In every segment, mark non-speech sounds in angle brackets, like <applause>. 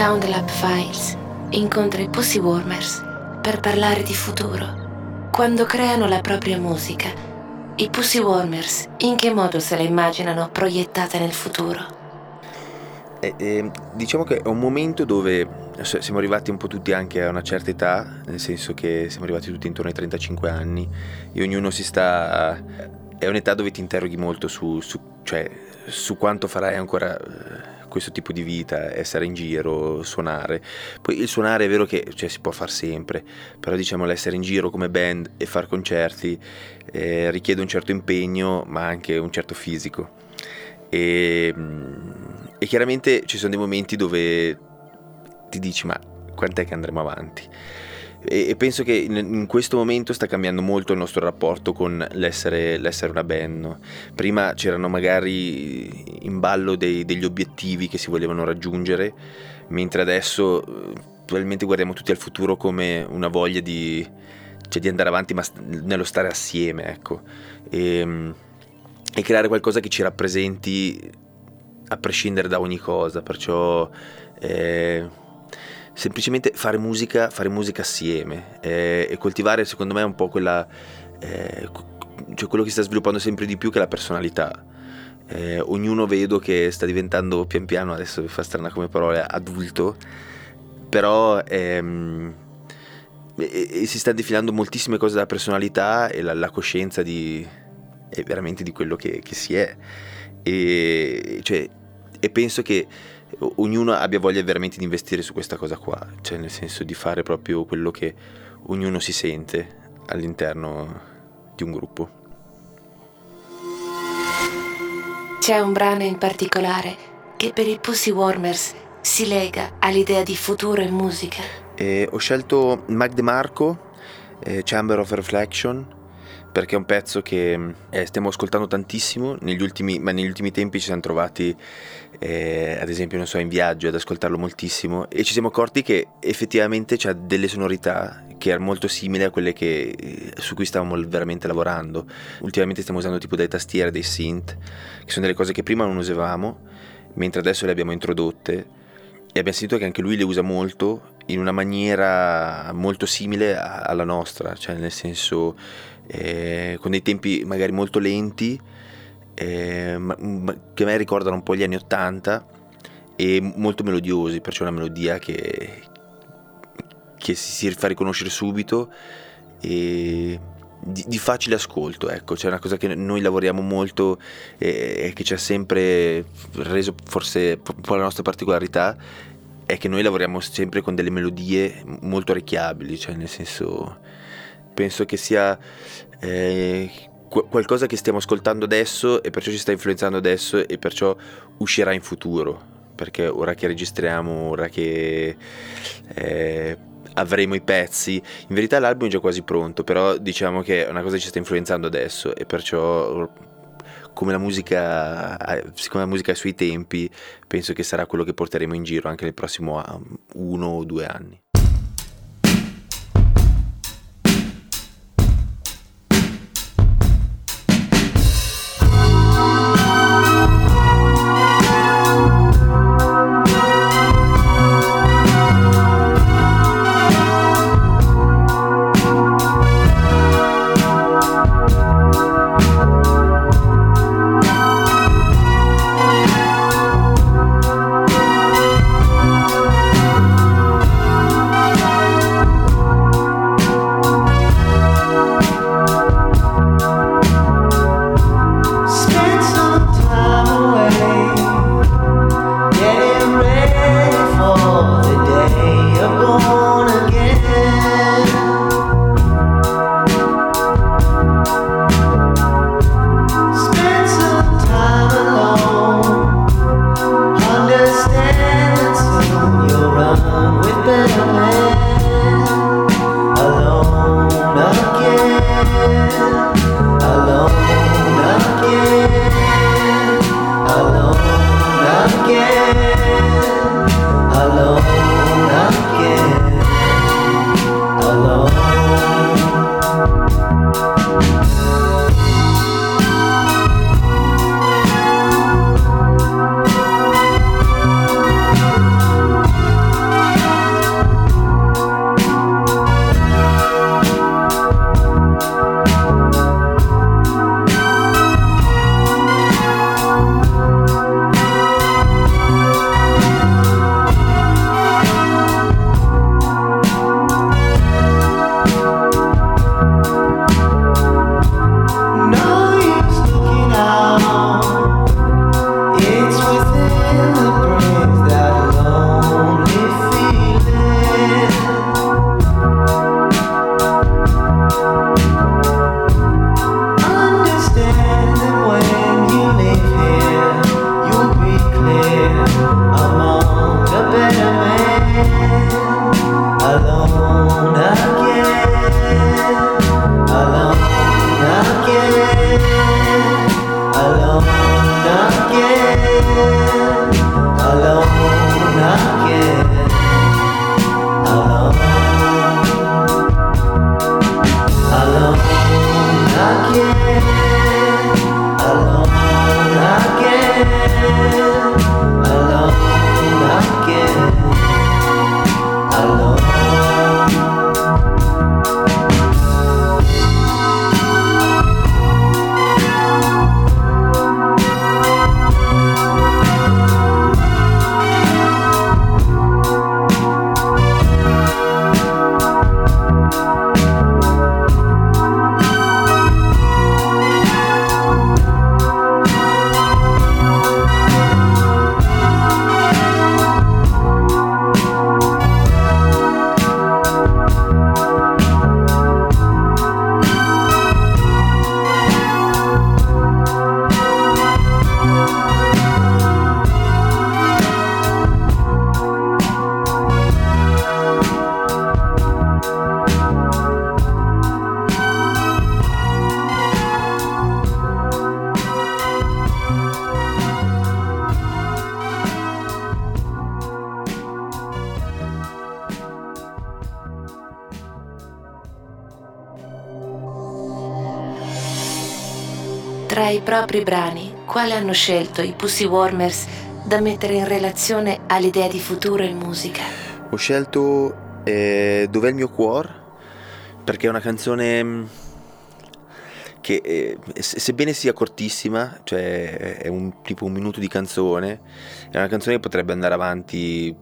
Sound Lab Files incontra i Pussy Warmers per parlare di futuro. Quando creano la propria musica, i Pussy Warmers in che modo se la immaginano proiettata nel futuro? Eh, eh, diciamo che è un momento dove siamo arrivati un po' tutti anche a una certa età, nel senso che siamo arrivati tutti intorno ai 35 anni e ognuno si sta... è un'età dove ti interroghi molto su, su, cioè, su quanto farai ancora eh, questo tipo di vita, essere in giro, suonare. Poi il suonare è vero che cioè, si può fare sempre, però diciamo l'essere in giro come band e fare concerti eh, richiede un certo impegno ma anche un certo fisico. E, e chiaramente ci sono dei momenti dove ti dici ma quant'è che andremo avanti? E, penso che in, questo momento sta cambiando molto il nostro rapporto con l'essere, l'essere una band. No? Prima c'erano magari in ballo dei, degli obiettivi che si volevano raggiungere, mentre adesso eh, probabilmente guardiamo tutti al futuro come una voglia di, cioè di andare avanti, ma nello stare assieme, ecco. E, ehm, e creare qualcosa che ci rappresenti a prescindere da ogni cosa, perciò eh, semplicemente fare musica, fare musica assieme eh, e coltivare secondo me un po' quella, eh, cioè quello che si sta sviluppando sempre di più che la personalità. Eh, ognuno vedo che sta diventando pian piano, adesso fa strana come parole, adulto, però ehm, e, e si sta defilando moltissime cose della personalità e la, la coscienza di, veramente di quello che, che si è. E, cioè, e penso che ognuno abbia voglia veramente di investire su questa cosa qua, cioè nel senso di fare proprio quello che ognuno si sente all'interno di un gruppo. C'è un brano in particolare che per i Pussy Warmers si lega all'idea di futuro in musica. Eh, ho scelto Mac DeMarco, eh, Chamber of Reflection, perché è un pezzo che eh, stiamo ascoltando tantissimo, negli ultimi, ma negli ultimi tempi ci siamo trovati, eh, ad esempio, non so, in viaggio ad ascoltarlo moltissimo e ci siamo accorti che effettivamente ha delle sonorità che erano molto simili a quelle che, eh, su cui stavamo veramente lavorando. Ultimamente stiamo usando tipo delle tastiere, dei synth, che sono delle cose che prima non usavamo, mentre adesso le abbiamo introdotte e abbiamo sentito che anche lui le usa molto in una maniera molto simile alla nostra, cioè nel senso eh, con dei tempi magari molto lenti, eh, ma, ma, che a me ricordano un po' gli anni 80 e molto melodiosi, perciò una melodia che, che si fa riconoscere subito e di, di, facile ascolto, ecco, c'è una cosa che noi lavoriamo molto e che ci ha sempre reso forse un po' la nostra particolarità è che noi lavoriamo sempre con delle melodie molto orecchiabili, cioè nel senso penso che sia eh, qualcosa che stiamo ascoltando adesso e perciò ci sta influenzando adesso e perciò uscirà in futuro. Perché ora che registriamo, ora che eh, avremo i pezzi, in verità l'album è già quasi pronto, però diciamo che è una cosa che ci sta influenzando adesso e perciò come la musica, siccome la musica ha i suoi tempi, penso che sarà quello che porteremo in giro anche nel prossimo uno o due anni. I propri brani, quale hanno scelto i Pussy Warmers da mettere in relazione all'idea di futuro in musica? Ho scelto eh, Dov'è il mio cuore? Perché è una canzone mm, che eh, sebbene sia cortissima, cioè è un tipo un minuto di canzone, è una canzone che potrebbe andare avanti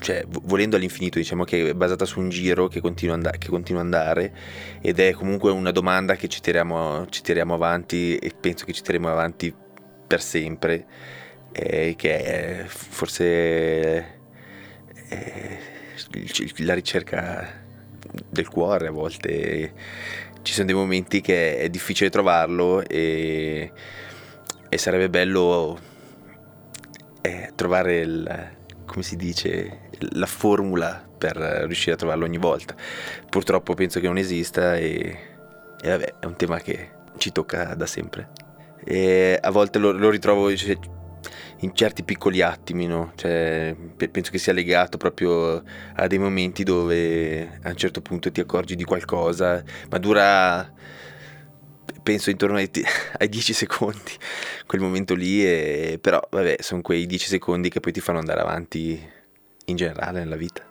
cioè, volendo all'infinito, diciamo che è basata su un giro che continua, and- che continua, ad andare ed è comunque una domanda che ci tiriamo, ci tiriamo avanti e penso che ci tiriamo avanti per sempre, eh, che è forse è la ricerca del cuore a volte. Ci sono dei momenti che è difficile trovarlo e, e sarebbe bello eh, trovare il, come si dice, la formula per riuscire a trovarlo ogni volta. Purtroppo penso che non esista e, e vabbè, è un tema che ci tocca da sempre. E a volte lo, lo ritrovo cioè, in certi piccoli attimi, no? cioè, penso che sia legato proprio a dei momenti dove a un certo punto ti accorgi di qualcosa, ma dura penso intorno ai, <laughs> ai 10 secondi quel momento lì e, però vabbè sono quei 10 secondi che poi ti fanno andare avanti in generale nella vita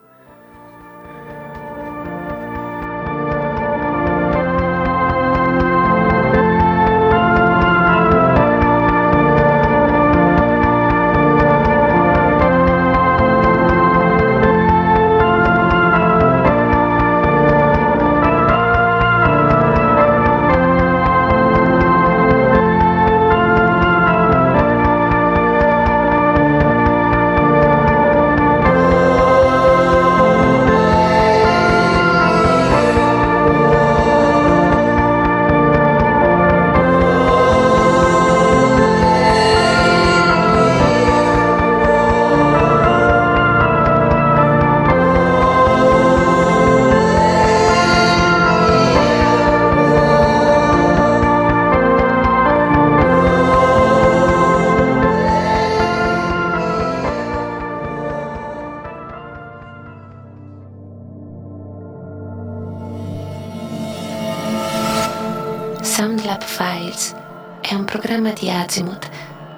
Soundlab Files è un programma di Azimuth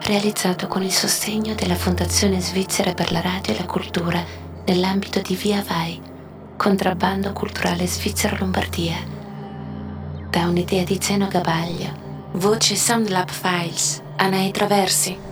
realizzato con il sostegno della Fondazione Svizzera per la Radio e la Cultura nell'ambito di Via Vai, contrabbando culturale Svizzera Lombardia. Da un'idea di Zeno Gabaglio, voce Soundlab Files, Anai Traversi.